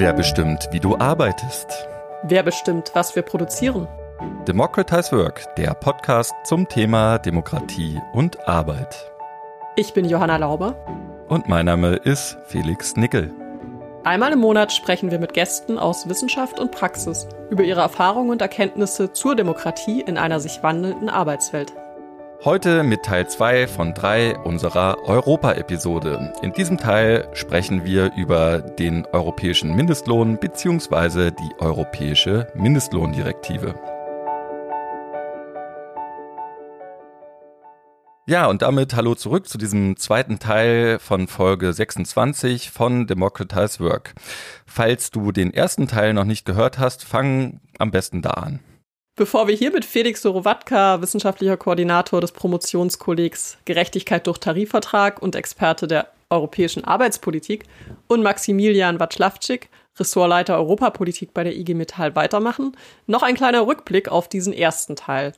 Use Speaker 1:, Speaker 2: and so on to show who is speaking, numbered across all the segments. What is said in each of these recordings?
Speaker 1: Wer bestimmt, wie du arbeitest?
Speaker 2: Wer bestimmt, was wir produzieren?
Speaker 1: Democratize Work, der Podcast zum Thema Demokratie und Arbeit.
Speaker 2: Ich bin Johanna Lauber.
Speaker 1: Und mein Name ist Felix Nickel.
Speaker 2: Einmal im Monat sprechen wir mit Gästen aus Wissenschaft und Praxis über ihre Erfahrungen und Erkenntnisse zur Demokratie in einer sich wandelnden Arbeitswelt.
Speaker 1: Heute mit Teil 2 von 3 unserer Europa-Episode. In diesem Teil sprechen wir über den europäischen Mindestlohn bzw. die europäische Mindestlohndirektive. Ja, und damit hallo zurück zu diesem zweiten Teil von Folge 26 von Democratize Work. Falls du den ersten Teil noch nicht gehört hast, fang am besten da an.
Speaker 2: Bevor wir hier mit Felix Sorowatka, wissenschaftlicher Koordinator des Promotionskollegs Gerechtigkeit durch Tarifvertrag und Experte der europäischen Arbeitspolitik, und Maximilian Watschlawczyk, Ressortleiter Europapolitik bei der IG Metall weitermachen, noch ein kleiner Rückblick auf diesen ersten Teil.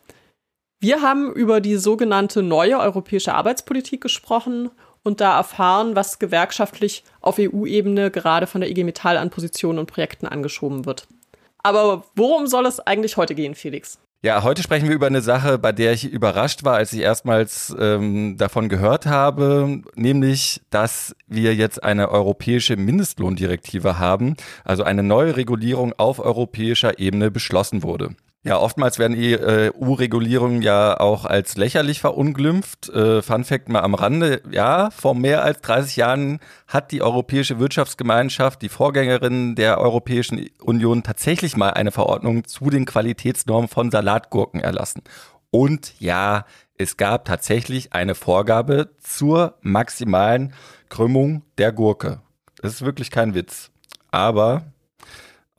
Speaker 2: Wir haben über die sogenannte neue europäische Arbeitspolitik gesprochen und da erfahren, was gewerkschaftlich auf EU-Ebene gerade von der IG Metall an Positionen und Projekten angeschoben wird. Aber worum soll es eigentlich heute gehen, Felix?
Speaker 1: Ja, heute sprechen wir über eine Sache, bei der ich überrascht war, als ich erstmals ähm, davon gehört habe, nämlich, dass wir jetzt eine europäische Mindestlohndirektive haben, also eine neue Regulierung auf europäischer Ebene beschlossen wurde. Ja, oftmals werden EU-Regulierungen ja auch als lächerlich verunglimpft. Äh, Fun Fact mal am Rande. Ja, vor mehr als 30 Jahren hat die Europäische Wirtschaftsgemeinschaft, die Vorgängerin der Europäischen Union, tatsächlich mal eine Verordnung zu den Qualitätsnormen von Salatgurken erlassen. Und ja, es gab tatsächlich eine Vorgabe zur maximalen Krümmung der Gurke. Das ist wirklich kein Witz. Aber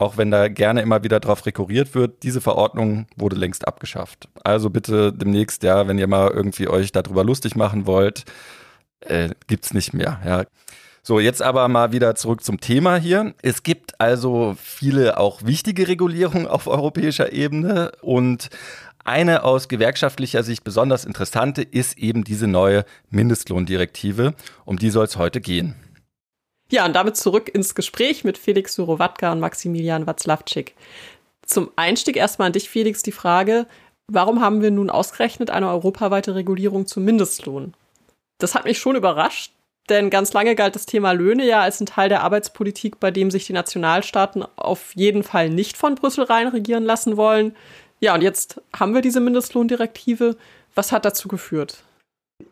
Speaker 1: auch wenn da gerne immer wieder drauf rekurriert wird, diese Verordnung wurde längst abgeschafft. Also bitte demnächst, ja, wenn ihr mal irgendwie euch darüber lustig machen wollt, äh, gibt's nicht mehr, ja. So, jetzt aber mal wieder zurück zum Thema hier. Es gibt also viele auch wichtige Regulierungen auf europäischer Ebene und eine aus gewerkschaftlicher Sicht besonders interessante ist eben diese neue Mindestlohndirektive. Um die soll es heute gehen.
Speaker 2: Ja, und damit zurück ins Gespräch mit Felix Surowatka und Maximilian Watzlawczyk. Zum Einstieg erstmal an dich, Felix, die Frage, warum haben wir nun ausgerechnet eine europaweite Regulierung zum Mindestlohn? Das hat mich schon überrascht, denn ganz lange galt das Thema Löhne ja als ein Teil der Arbeitspolitik, bei dem sich die Nationalstaaten auf jeden Fall nicht von Brüssel rein regieren lassen wollen. Ja, und jetzt haben wir diese Mindestlohndirektive. Was hat dazu geführt?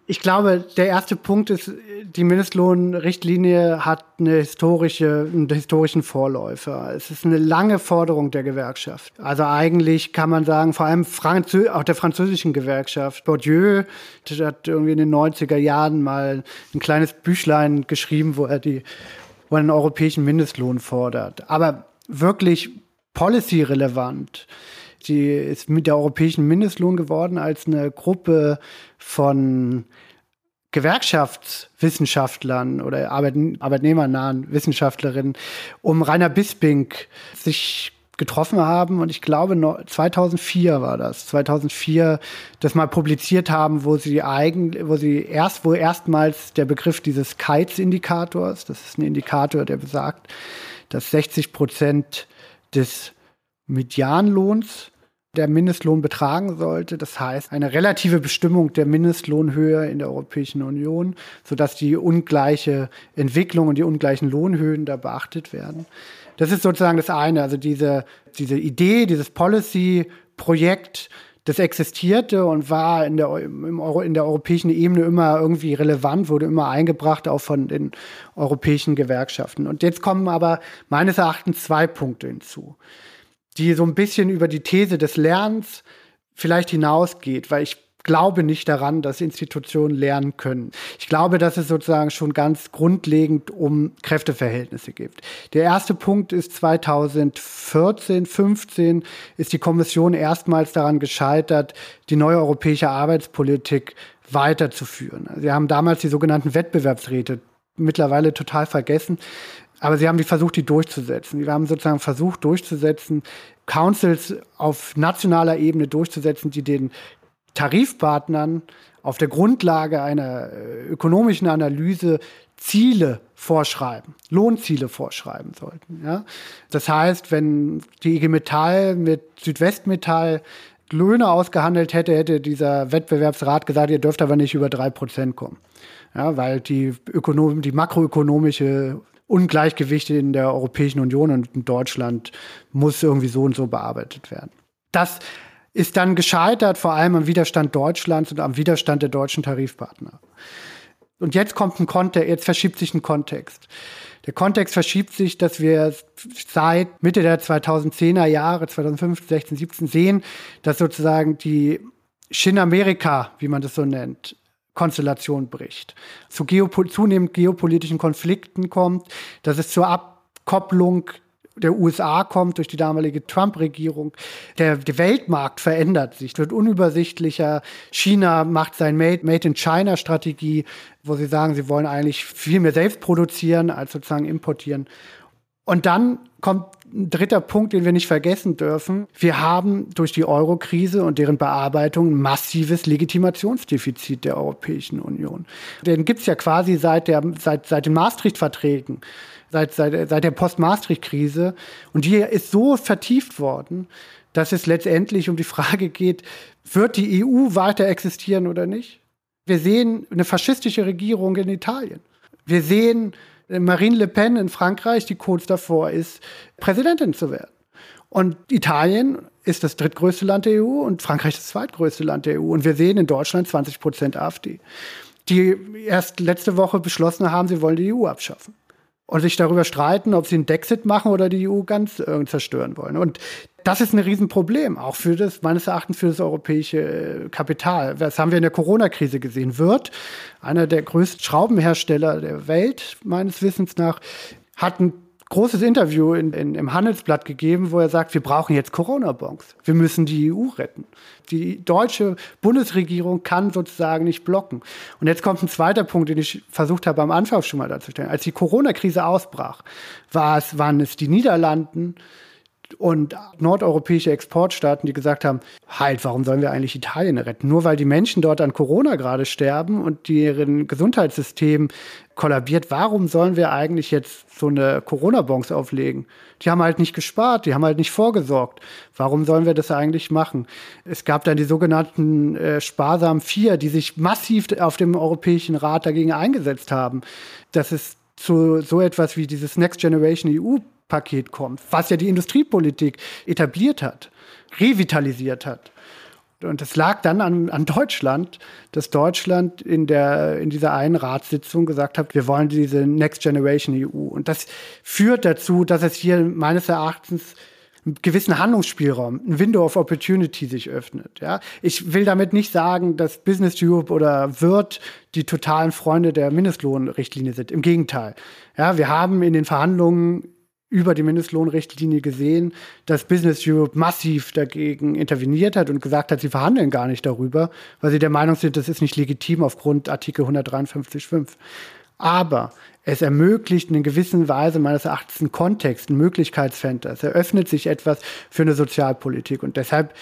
Speaker 3: Ich glaube, der erste Punkt ist, die Mindestlohnrichtlinie hat eine historische, einen historischen Vorläufer. Es ist eine lange Forderung der Gewerkschaft. Also eigentlich kann man sagen, vor allem Franzö auch der französischen Gewerkschaft. Bourdieu hat irgendwie in den 90er Jahren mal ein kleines Büchlein geschrieben, wo er die, wo einen europäischen Mindestlohn fordert. Aber wirklich policy-relevant Sie ist mit der europäischen Mindestlohn geworden als eine Gruppe von Gewerkschaftswissenschaftlern oder Arbeit, arbeitnehmernahen Wissenschaftlerinnen um Rainer Bisping sich getroffen haben. Und ich glaube 2004 war das. 2004 das mal publiziert haben wo sie eigentlich wo sie erst wo erstmals der Begriff dieses Kites Indikators das ist ein Indikator der besagt dass 60 Prozent des Medianlohns der Mindestlohn betragen sollte. Das heißt, eine relative Bestimmung der Mindestlohnhöhe in der Europäischen Union, sodass die ungleiche Entwicklung und die ungleichen Lohnhöhen da beachtet werden. Das ist sozusagen das eine, also diese, diese Idee, dieses Policy-Projekt, das existierte und war in der, Euro, in der europäischen Ebene immer irgendwie relevant, wurde immer eingebracht, auch von den europäischen Gewerkschaften. Und jetzt kommen aber meines Erachtens zwei Punkte hinzu die so ein bisschen über die These des Lernens vielleicht hinausgeht, weil ich glaube nicht daran, dass Institutionen lernen können. Ich glaube, dass es sozusagen schon ganz grundlegend um Kräfteverhältnisse geht. Der erste Punkt ist 2014, 15 ist die Kommission erstmals daran gescheitert, die neue europäische Arbeitspolitik weiterzuführen. Sie haben damals die sogenannten Wettbewerbsräte mittlerweile total vergessen. Aber sie haben die versucht, die durchzusetzen. Sie haben sozusagen versucht, durchzusetzen, Councils auf nationaler Ebene durchzusetzen, die den Tarifpartnern auf der Grundlage einer äh, ökonomischen Analyse Ziele vorschreiben, Lohnziele vorschreiben sollten. Ja? Das heißt, wenn die IG Metall mit Südwestmetall Löhne ausgehandelt hätte, hätte dieser Wettbewerbsrat gesagt, ihr dürft aber nicht über drei Prozent kommen. Ja, weil die, Ökonom die makroökonomische Ungleichgewichte in der Europäischen Union und in Deutschland muss irgendwie so und so bearbeitet werden. Das ist dann gescheitert, vor allem am Widerstand Deutschlands und am Widerstand der deutschen Tarifpartner. Und jetzt kommt ein Kontext, jetzt verschiebt sich ein Kontext. Der Kontext verschiebt sich, dass wir seit Mitte der 2010er Jahre, 2015, 16, 17 sehen, dass sozusagen die Shin-Amerika, wie man das so nennt, Konstellation bricht, zu geopol zunehmend geopolitischen Konflikten kommt, dass es zur Abkopplung der USA kommt durch die damalige Trump-Regierung. Der, der, Weltmarkt verändert sich, wird unübersichtlicher. China macht sein Made, Made in China-Strategie, wo sie sagen, sie wollen eigentlich viel mehr selbst produzieren als sozusagen importieren. Und dann kommt ein dritter Punkt, den wir nicht vergessen dürfen. Wir haben durch die Euro-Krise und deren Bearbeitung ein massives Legitimationsdefizit der Europäischen Union. Den gibt's ja quasi seit, der, seit, seit den Maastricht-Verträgen seit, seit, seit der Post-Maastricht-Krise. Und die ist so vertieft worden, dass es letztendlich um die Frage geht, wird die EU weiter existieren oder nicht? Wir sehen eine faschistische Regierung in Italien. Wir sehen Marine Le Pen in Frankreich, die kurz davor ist, Präsidentin zu werden. Und Italien ist das drittgrößte Land der EU und Frankreich das zweitgrößte Land der EU. Und wir sehen in Deutschland 20 Prozent AfD, die erst letzte Woche beschlossen haben, sie wollen die EU abschaffen und sich darüber streiten, ob sie einen Dexit machen oder die EU ganz äh, zerstören wollen. Und das ist ein Riesenproblem, auch für das, meines Erachtens, für das europäische äh, Kapital. Das haben wir in der Corona-Krise gesehen. Wird einer der größten Schraubenhersteller der Welt, meines Wissens nach, hat ein großes Interview in, in, im Handelsblatt gegeben, wo er sagt, wir brauchen jetzt Corona-Bonds. Wir müssen die EU retten. Die deutsche Bundesregierung kann sozusagen nicht blocken. Und jetzt kommt ein zweiter Punkt, den ich versucht habe am Anfang schon mal darzustellen. Als die Corona-Krise ausbrach, war es, waren es die Niederlanden, und nordeuropäische Exportstaaten, die gesagt haben, halt, warum sollen wir eigentlich Italien retten? Nur weil die Menschen dort an Corona gerade sterben und deren Gesundheitssystem kollabiert, warum sollen wir eigentlich jetzt so eine Corona-Bonks auflegen? Die haben halt nicht gespart, die haben halt nicht vorgesorgt. Warum sollen wir das eigentlich machen? Es gab dann die sogenannten äh, sparsamen Vier, die sich massiv auf dem Europäischen Rat dagegen eingesetzt haben, dass es zu so etwas wie dieses Next Generation EU Paket kommt, was ja die Industriepolitik etabliert hat, revitalisiert hat. Und es lag dann an, an Deutschland, dass Deutschland in, der, in dieser einen Ratssitzung gesagt hat, wir wollen diese Next Generation EU. Und das führt dazu, dass es hier meines Erachtens einen gewissen Handlungsspielraum, ein Window of Opportunity sich öffnet. Ja, ich will damit nicht sagen, dass Business Europe oder Wirt die totalen Freunde der Mindestlohnrichtlinie sind. Im Gegenteil. Ja, wir haben in den Verhandlungen über die Mindestlohnrichtlinie gesehen, dass Business Europe massiv dagegen interveniert hat und gesagt hat, sie verhandeln gar nicht darüber, weil sie der Meinung sind, das ist nicht legitim aufgrund Artikel 153.5. Aber es ermöglicht in gewisser Weise meines Erachtens einen Kontext, ein Möglichkeitsfenster. Es eröffnet sich etwas für eine Sozialpolitik und deshalb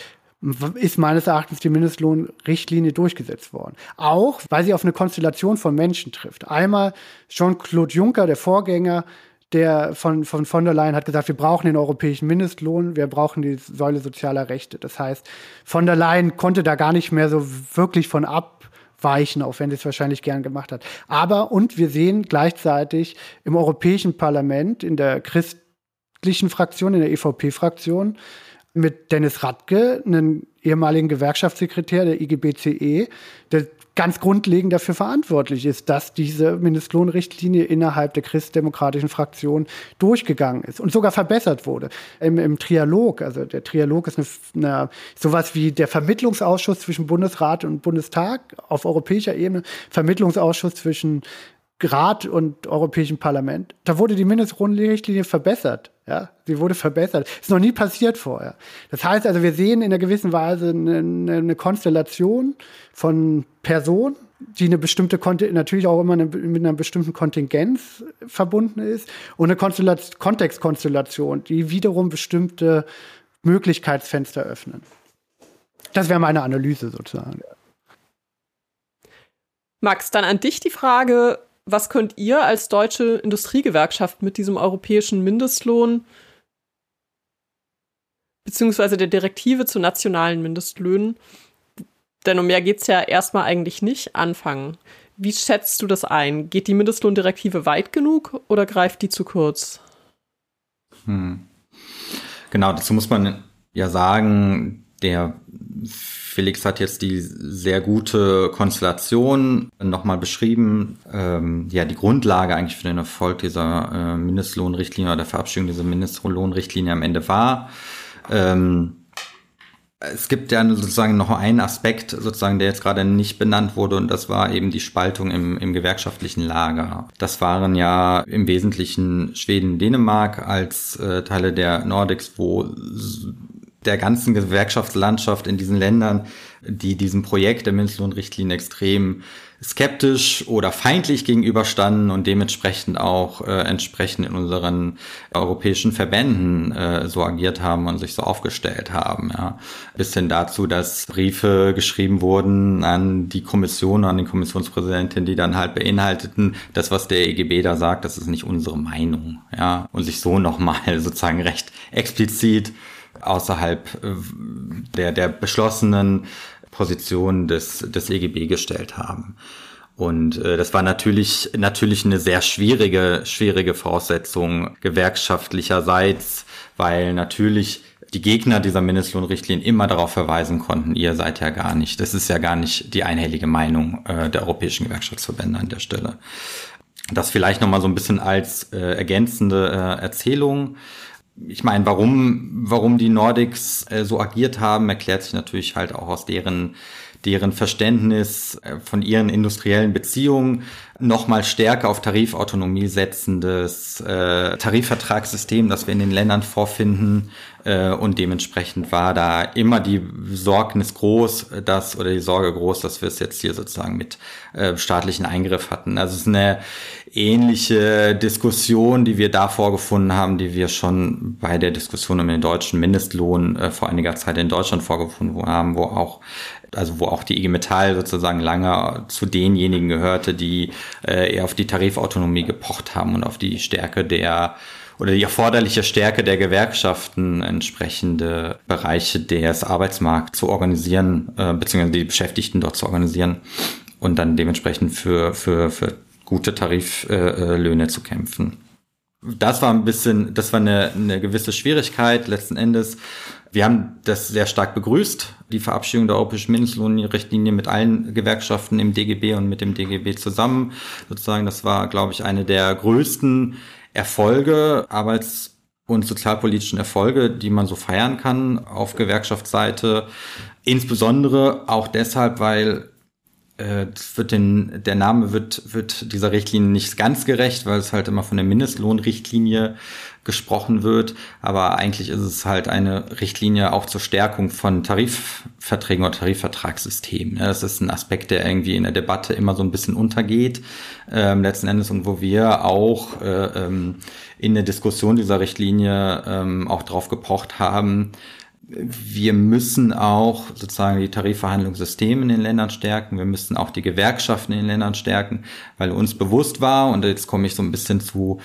Speaker 3: ist meines Erachtens die Mindestlohnrichtlinie durchgesetzt worden. Auch, weil sie auf eine Konstellation von Menschen trifft. Einmal Jean-Claude Juncker, der Vorgänger, der von, von von der Leyen hat gesagt, wir brauchen den europäischen Mindestlohn, wir brauchen die Säule sozialer Rechte. Das heißt, von der Leyen konnte da gar nicht mehr so wirklich von abweichen, auch wenn sie es wahrscheinlich gern gemacht hat. Aber, und wir sehen gleichzeitig im Europäischen Parlament, in der christlichen Fraktion, in der EVP-Fraktion, mit Dennis Radke, einen ehemaligen Gewerkschaftssekretär der IGBCE, der ganz grundlegend dafür verantwortlich ist, dass diese Mindestlohnrichtlinie innerhalb der christdemokratischen Fraktion durchgegangen ist und sogar verbessert wurde. Im, im Trialog, also der Trialog ist eine, eine, sowas wie der Vermittlungsausschuss zwischen Bundesrat und Bundestag auf europäischer Ebene, Vermittlungsausschuss zwischen Rat und Europäischen Parlament. Da wurde die Mindestlohnrichtlinie verbessert. Ja, sie wurde verbessert. Ist noch nie passiert vorher. Das heißt also, wir sehen in einer gewissen Weise eine, eine Konstellation von Personen, die eine bestimmte natürlich auch immer eine, mit einer bestimmten Kontingenz verbunden ist und eine Kontextkonstellation, die wiederum bestimmte Möglichkeitsfenster öffnen. Das wäre meine Analyse sozusagen.
Speaker 2: Max, dann an dich die Frage, was könnt ihr als deutsche Industriegewerkschaft mit diesem europäischen Mindestlohn beziehungsweise der Direktive zu nationalen Mindestlöhnen, denn um mehr geht es ja erstmal eigentlich nicht, anfangen? Wie schätzt du das ein? Geht die Mindestlohndirektive weit genug oder greift die zu kurz?
Speaker 4: Hm. Genau, dazu muss man ja sagen, der Felix hat jetzt die sehr gute Konstellation nochmal beschrieben. Ähm, ja, die Grundlage eigentlich für den Erfolg dieser äh, Mindestlohnrichtlinie oder der Verabschiedung dieser Mindestlohnrichtlinie am Ende war. Ähm, es gibt ja sozusagen noch einen Aspekt, sozusagen, der jetzt gerade nicht benannt wurde, und das war eben die Spaltung im, im gewerkschaftlichen Lager. Das waren ja im Wesentlichen Schweden, Dänemark als äh, Teile der Nordics, wo der ganzen Gewerkschaftslandschaft in diesen Ländern, die diesem Projekt der Mindestlohnrichtlinie extrem skeptisch oder feindlich gegenüberstanden und dementsprechend auch äh, entsprechend in unseren europäischen Verbänden äh, so agiert haben und sich so aufgestellt haben. Ja. Bis hin dazu, dass Briefe geschrieben wurden an die Kommission, an die Kommissionspräsidentin, die dann halt beinhalteten, das, was der EGB da sagt, das ist nicht unsere Meinung. Ja. Und sich so nochmal sozusagen recht explizit außerhalb äh, der, der beschlossenen Position des, des EGB gestellt haben. Und äh, das war natürlich natürlich eine sehr schwierige schwierige Voraussetzung gewerkschaftlicherseits, weil natürlich die Gegner dieser Mindestlohnrichtlinie immer darauf verweisen konnten, ihr seid ja gar nicht, das ist ja gar nicht die einhellige Meinung äh, der europäischen Gewerkschaftsverbände an der Stelle. Das vielleicht nochmal so ein bisschen als äh, ergänzende äh, Erzählung ich meine, warum, warum die Nordics äh, so agiert haben, erklärt sich natürlich halt auch aus deren, deren Verständnis äh, von ihren industriellen Beziehungen nochmal stärker auf Tarifautonomie setzendes äh, Tarifvertragssystem, das wir in den Ländern vorfinden. Äh, und dementsprechend war da immer die Sorgnis groß, dass, oder die Sorge groß, dass wir es jetzt hier sozusagen mit äh, staatlichen Eingriff hatten. Also es ist eine ähnliche Diskussion, die wir da vorgefunden haben, die wir schon bei der Diskussion um den deutschen Mindestlohn äh, vor einiger Zeit in Deutschland vorgefunden haben, wo auch also wo auch die IG Metall sozusagen lange zu denjenigen gehörte, die äh, eher auf die Tarifautonomie gepocht haben und auf die Stärke der oder die erforderliche Stärke der Gewerkschaften, entsprechende Bereiche des Arbeitsmarkts zu organisieren, äh, beziehungsweise die Beschäftigten dort zu organisieren und dann dementsprechend für, für, für gute Tariflöhne zu kämpfen. Das war ein bisschen, das war eine, eine gewisse Schwierigkeit letzten Endes. Wir haben das sehr stark begrüßt, die Verabschiedung der europäischen Mindestlohnrichtlinie mit allen Gewerkschaften im DGB und mit dem DGB zusammen. Sozusagen, das war, glaube ich, eine der größten Erfolge, Arbeits- und sozialpolitischen Erfolge, die man so feiern kann auf Gewerkschaftsseite. Insbesondere auch deshalb, weil wird den, der Name wird, wird dieser Richtlinie nicht ganz gerecht, weil es halt immer von der Mindestlohnrichtlinie gesprochen wird. Aber eigentlich ist es halt eine Richtlinie auch zur Stärkung von Tarifverträgen oder Tarifvertragssystemen. Das ist ein Aspekt, der irgendwie in der Debatte immer so ein bisschen untergeht, ähm, letzten Endes und wo wir auch äh, ähm, in der Diskussion dieser Richtlinie ähm, auch drauf gepocht haben, wir müssen auch sozusagen die Tarifverhandlungssysteme in den Ländern stärken. Wir müssen auch die Gewerkschaften in den Ländern stärken, weil uns bewusst war, und jetzt komme ich so ein bisschen zu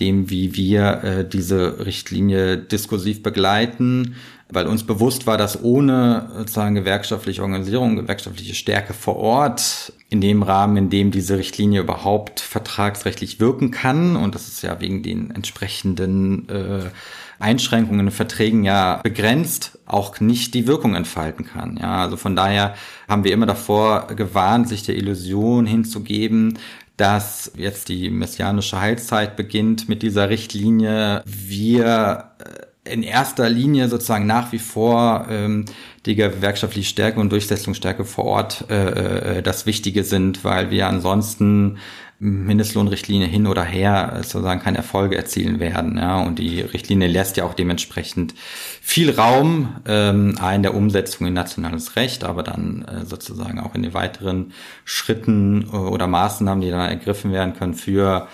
Speaker 4: dem, wie wir äh, diese Richtlinie diskursiv begleiten, weil uns bewusst war, dass ohne sozusagen gewerkschaftliche Organisierung, gewerkschaftliche Stärke vor Ort, in dem Rahmen, in dem diese Richtlinie überhaupt vertragsrechtlich wirken kann, und das ist ja wegen den entsprechenden äh, Einschränkungen in Verträgen ja begrenzt auch nicht die Wirkung entfalten kann. Ja, also von daher haben wir immer davor gewarnt, sich der Illusion hinzugeben, dass jetzt die messianische Heilzeit beginnt mit dieser Richtlinie. Wir äh, in erster Linie sozusagen nach wie vor ähm, die gewerkschaftliche Stärke und Durchsetzungsstärke vor Ort äh, äh, das Wichtige sind, weil wir ansonsten Mindestlohnrichtlinie hin oder her sozusagen keine Erfolge erzielen werden. Ja, und die Richtlinie lässt ja auch dementsprechend viel Raum ähm, in der Umsetzung in nationales Recht, aber dann äh, sozusagen auch in den weiteren Schritten äh, oder Maßnahmen, die dann ergriffen werden können für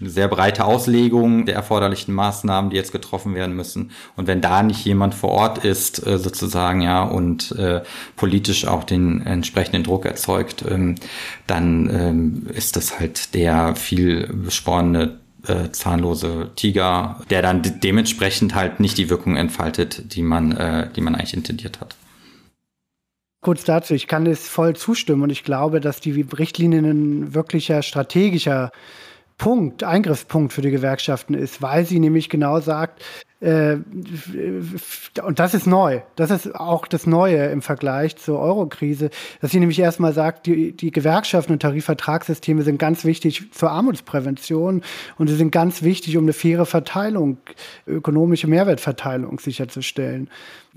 Speaker 4: eine sehr breite Auslegung der erforderlichen Maßnahmen, die jetzt getroffen werden müssen. Und wenn da nicht jemand vor Ort ist, äh, sozusagen, ja, und äh, politisch auch den entsprechenden Druck erzeugt, ähm, dann ähm, ist das halt der viel besporene äh, zahnlose Tiger, der dann de dementsprechend halt nicht die Wirkung entfaltet, die man, äh, die man eigentlich intendiert hat.
Speaker 3: Kurz dazu, ich kann es voll zustimmen und ich glaube, dass die Richtlinien ein wirklicher strategischer Punkt, Eingriffspunkt für die Gewerkschaften ist, weil sie nämlich genau sagt, äh, und das ist neu. Das ist auch das Neue im Vergleich zur Eurokrise, dass sie nämlich erstmal sagt, die, die Gewerkschaften und Tarifvertragssysteme sind ganz wichtig zur Armutsprävention und sie sind ganz wichtig, um eine faire Verteilung, ökonomische Mehrwertverteilung sicherzustellen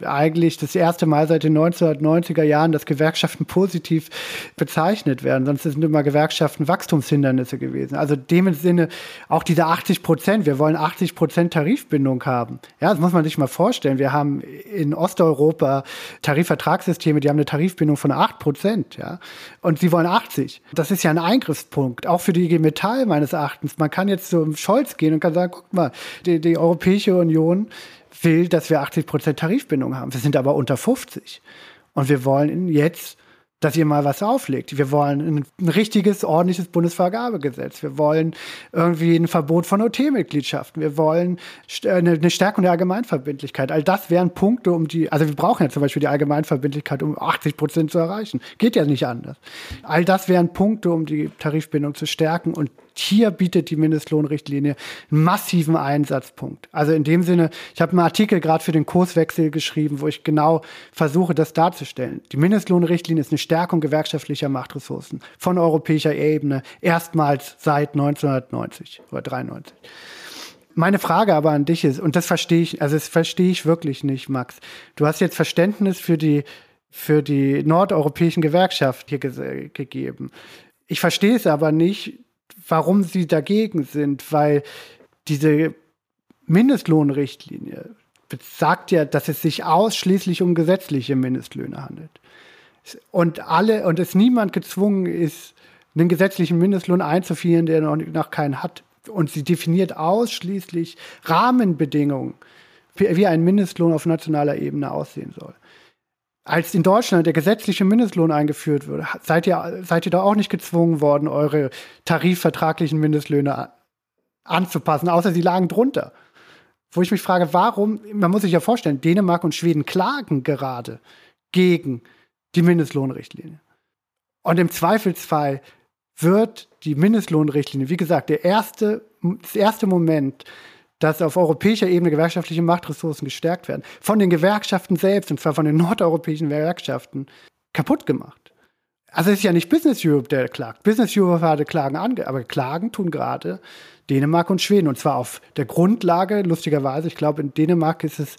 Speaker 3: eigentlich das erste Mal seit den 1990er Jahren, dass Gewerkschaften positiv bezeichnet werden. Sonst sind immer Gewerkschaften Wachstumshindernisse gewesen. Also dem Sinne auch diese 80 Prozent. Wir wollen 80 Prozent Tarifbindung haben. Ja, das muss man sich mal vorstellen. Wir haben in Osteuropa Tarifvertragssysteme, die haben eine Tarifbindung von 8 Prozent. Ja, und sie wollen 80. Das ist ja ein Eingriffspunkt, auch für die IG Metall meines Erachtens. Man kann jetzt zum Scholz gehen und kann sagen, guck mal, die, die Europäische Union will, dass wir 80 Prozent Tarifbindung haben. Wir sind aber unter 50. Und wir wollen jetzt dass ihr mal was auflegt. Wir wollen ein, richtiges, ordentliches Bundesvergabegesetz. Wir wollen irgendwie ein Verbot von OT-Mitgliedschaften. Wir wollen äh, eine, eine Stärkung der Allgemeinverbindlichkeit. All das wären Punkte, um die, also wir brauchen ja zum Beispiel die Allgemeinverbindlichkeit, um 80 Prozent zu erreichen. Geht ja nicht anders. All das wären Punkte, um die Tarifbindung zu stärken und hier bietet die Mindestlohnrichtlinie einen massiven Einsatzpunkt. Also in dem Sinne, ich habe einen Artikel gerade für den Kurswechsel geschrieben, wo ich genau versuche, das darzustellen. Die Mindestlohnrichtlinie ist eine Stärkung gewerkschaftlicher Machtressourcen von europäischer Ebene, erstmals seit 1990 oder 93. Meine Frage aber an dich ist, und das verstehe ich, also das verstehe ich wirklich nicht, Max. Du hast jetzt Verständnis für die, für die nordeuropäischen Gewerkschaften hier ge gegeben. Ich verstehe es aber nicht, warum sie dagegen sind, weil diese Mindestlohnrichtlinie sagt ja, dass es sich ausschließlich um gesetzliche Mindestlöhne handelt. Und alle, und es niemand gezwungen ist, einen gesetzlichen Mindestlohn einzuführen, der noch, noch keinen hat. Und sie definiert ausschließlich Rahmenbedingungen, wie ein Mindestlohn auf nationaler Ebene aussehen soll als in Deutschland der gesetzliche Mindestlohn eingeführt wurde, seid ihr, seid ihr da auch nicht gezwungen worden, eure tarifvertraglichen Mindestlöhne anzupassen, außer sie lagen drunter. Wo ich mich frage, warum, man muss sich ja vorstellen, Dänemark und Schweden klagen gerade gegen die Mindestlohnrichtlinie. Und im Zweifelsfall wird die Mindestlohnrichtlinie, wie gesagt, der erste, das erste Moment, dass auf europäischer Ebene gewerkschaftliche Machtressourcen gestärkt werden, von den Gewerkschaften selbst, und zwar von den nordeuropäischen Gewerkschaften, kaputt gemacht. Also es ist ja nicht Business Europe, der klagt. Business Europe hatte Klagen ange, aber Klagen tun gerade Dänemark und Schweden. Und zwar auf der Grundlage, lustigerweise, ich glaube, in Dänemark ist es,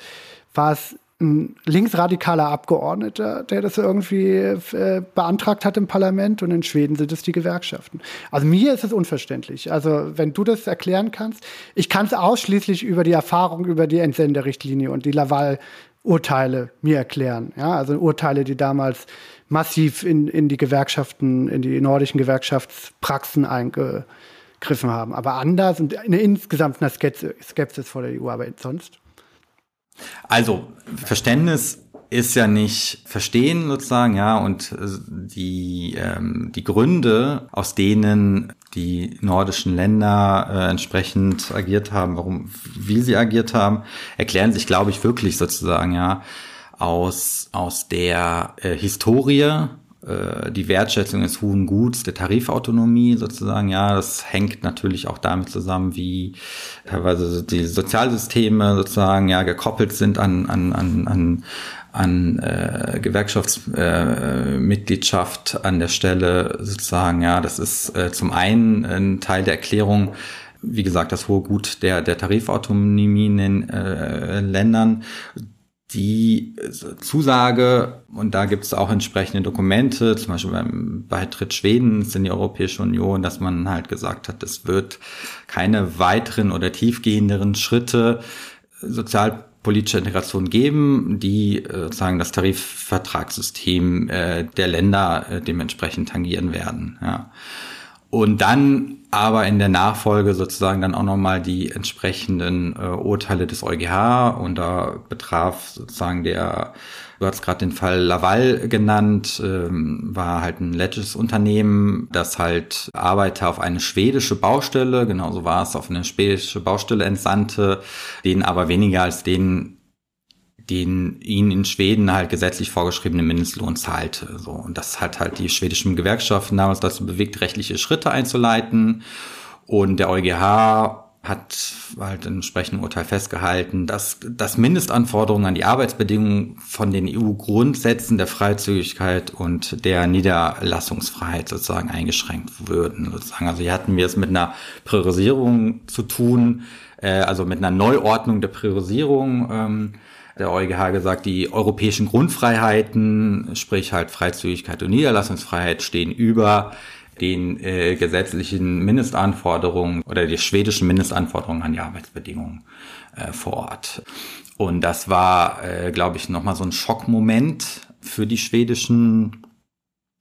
Speaker 3: war es ein linksradikaler Abgeordneter, der das irgendwie äh, beantragt hat im Parlament und in Schweden sind es die Gewerkschaften. Also mir ist es unverständlich. Also wenn du das erklären kannst, ich kann es ausschließlich über die Erfahrung über die Entsenderrichtlinie und die Laval-Urteile mir erklären. Ja, also Urteile, die damals massiv in, in die Gewerkschaften, in die nordischen Gewerkschaftspraxen eingegriffen haben. Aber anders und eine insgesamt eine Skepsis vor der EU, aber sonst.
Speaker 4: Also Verständnis ist ja nicht verstehen sozusagen, ja, und äh, die, ähm, die Gründe, aus denen die nordischen Länder äh, entsprechend agiert haben, warum, wie sie agiert haben, erklären sich, glaube ich, wirklich sozusagen, ja, aus, aus der äh, Historie äh, die Wertschätzung des hohen Guts, der Tarifautonomie sozusagen, ja, das hängt natürlich auch damit zusammen, wie teilweise die Sozialsysteme sozusagen ja gekoppelt sind an, an, an, an an äh, Gewerkschaftsmitgliedschaft äh, an der Stelle sozusagen, ja, das ist äh, zum einen ein Teil der Erklärung, wie gesagt, das hohe Gut der, der Tarifautonomie in den äh, Ländern die Zusage, und da gibt es auch entsprechende Dokumente, zum Beispiel beim Beitritt Schwedens in die Europäische Union, dass man halt gesagt hat, es wird keine weiteren oder tiefgehenderen Schritte sozialpolitischer Integration geben, die äh, sozusagen das Tarifvertragssystem äh, der Länder äh, dementsprechend tangieren werden. Ja. Und dann aber in der Nachfolge sozusagen dann auch nochmal die entsprechenden äh, Urteile des EuGH und da betraf sozusagen der, du hast gerade den Fall Laval genannt, ähm, war halt ein lettisches Unternehmen, das halt Arbeiter auf eine schwedische Baustelle, genauso war es, auf eine schwedische Baustelle entsandte, denen aber weniger als den den ihnen in Schweden halt gesetzlich vorgeschriebene Mindestlohn zahlte. So. Und das hat halt die schwedischen Gewerkschaften damals dazu bewegt, rechtliche Schritte einzuleiten. Und der EuGH hat halt ein entsprechendes Urteil festgehalten, dass, dass Mindestanforderungen an die Arbeitsbedingungen von den EU-Grundsätzen der Freizügigkeit und der Niederlassungsfreiheit sozusagen eingeschränkt würden. Sozusagen. Also hier hatten wir es mit einer Priorisierung zu tun, äh, also mit einer Neuordnung der Priorisierung. Ähm, der EuGH gesagt, die europäischen Grundfreiheiten, sprich halt Freizügigkeit und Niederlassungsfreiheit, stehen über den äh, gesetzlichen Mindestanforderungen oder die schwedischen Mindestanforderungen an die Arbeitsbedingungen äh, vor Ort. Und das war, äh, glaube ich, nochmal so ein Schockmoment für die schwedischen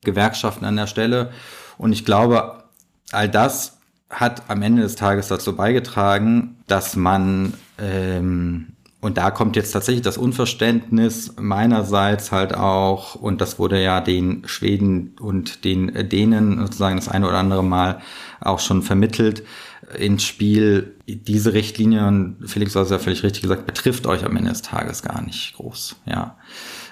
Speaker 4: Gewerkschaften an der Stelle. Und ich glaube, all das hat am Ende des Tages dazu beigetragen, dass man ähm, und da kommt jetzt tatsächlich das Unverständnis meinerseits halt auch, und das wurde ja den Schweden und den Dänen sozusagen das eine oder andere Mal auch schon vermittelt, ins Spiel. Diese Richtlinie, und Felix hat es ja völlig richtig gesagt, betrifft euch am Ende des Tages gar nicht groß, ja.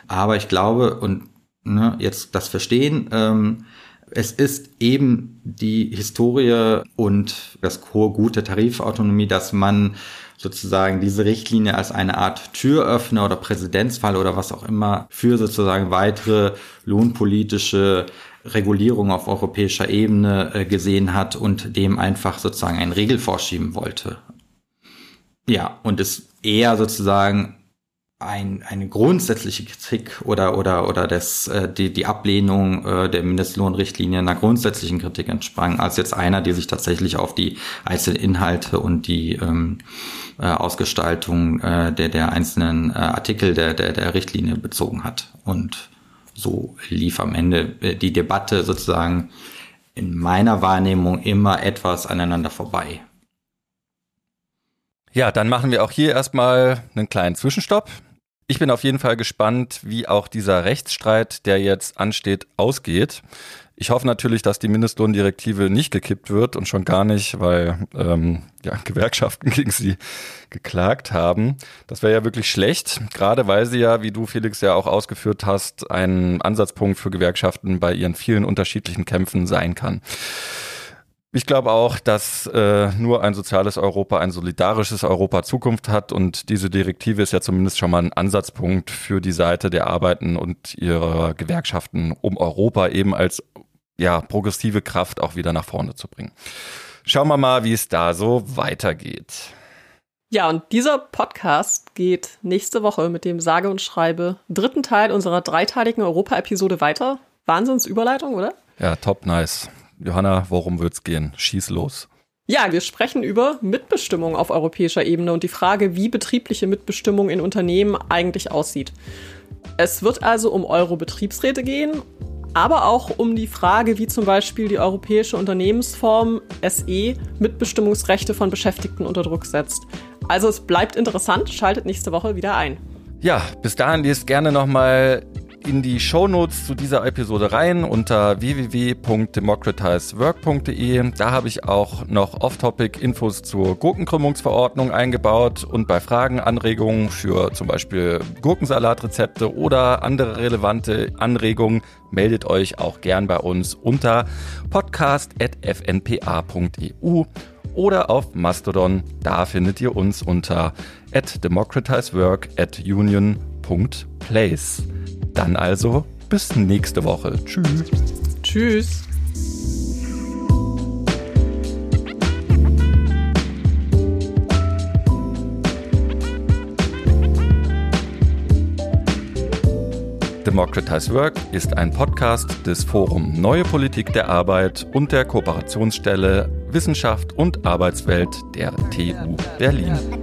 Speaker 4: Aber ich glaube, und ne, jetzt das Verstehen, ähm, es ist eben die Historie und das hohe Gut der Tarifautonomie, dass man sozusagen diese Richtlinie als eine Art Türöffner oder Präzedenzfall oder was auch immer für sozusagen weitere lohnpolitische Regulierung auf europäischer Ebene äh, gesehen hat und dem einfach sozusagen einen Regel vorschieben wollte. Ja, und es eher sozusagen ein, eine grundsätzliche Kritik oder oder oder das äh, die die Ablehnung äh, der Mindestlohnrichtlinie einer grundsätzlichen Kritik entsprang, als jetzt einer, die sich tatsächlich auf die einzelnen Inhalte und die ähm, äh, Ausgestaltung äh, der der einzelnen äh, Artikel der der der Richtlinie bezogen hat und so lief am Ende äh, die Debatte sozusagen in meiner Wahrnehmung immer etwas aneinander vorbei.
Speaker 1: Ja, dann machen wir auch hier erstmal einen kleinen Zwischenstopp. Ich bin auf jeden Fall gespannt, wie auch dieser Rechtsstreit, der jetzt ansteht, ausgeht. Ich hoffe natürlich, dass die Mindestlohndirektive nicht gekippt wird und schon gar nicht, weil ähm, ja, Gewerkschaften gegen sie geklagt haben. Das wäre ja wirklich schlecht, gerade weil sie ja, wie du Felix ja auch ausgeführt hast, ein Ansatzpunkt für Gewerkschaften bei ihren vielen unterschiedlichen Kämpfen sein kann. Ich glaube auch, dass äh, nur ein soziales Europa, ein solidarisches Europa Zukunft hat und diese Direktive ist ja zumindest schon mal ein Ansatzpunkt für die Seite der Arbeiten und ihrer Gewerkschaften, um Europa eben als ja, progressive Kraft auch wieder nach vorne zu bringen. Schauen wir mal, wie es da so weitergeht.
Speaker 2: Ja, und dieser Podcast geht nächste Woche mit dem sage und schreibe dritten Teil unserer dreiteiligen Europa-Episode weiter. Wahnsinnsüberleitung, oder?
Speaker 1: Ja, top nice. Johanna, worum wird's gehen? Schieß los.
Speaker 2: Ja, wir sprechen über Mitbestimmung auf europäischer Ebene und die Frage, wie betriebliche Mitbestimmung in Unternehmen eigentlich aussieht. Es wird also um Euro-Betriebsräte gehen, aber auch um die Frage, wie zum Beispiel die europäische Unternehmensform SE Mitbestimmungsrechte von Beschäftigten unter Druck setzt. Also es bleibt interessant, schaltet nächste Woche wieder ein.
Speaker 1: Ja, bis dahin lest gerne nochmal in die Shownotes zu dieser Episode rein unter www.democratizework.de. Da habe ich auch noch off-topic Infos zur Gurkenkrümmungsverordnung eingebaut und bei Fragen, Anregungen für zum Beispiel Gurkensalatrezepte oder andere relevante Anregungen meldet euch auch gern bei uns unter podcast.fnpa.eu oder auf Mastodon. Da findet ihr uns unter at democratizework at union.place. Dann also bis nächste Woche. Tschüss.
Speaker 2: Tschüss.
Speaker 1: Democratize Work ist ein Podcast des Forum Neue Politik der Arbeit und der Kooperationsstelle Wissenschaft und Arbeitswelt der TU Berlin.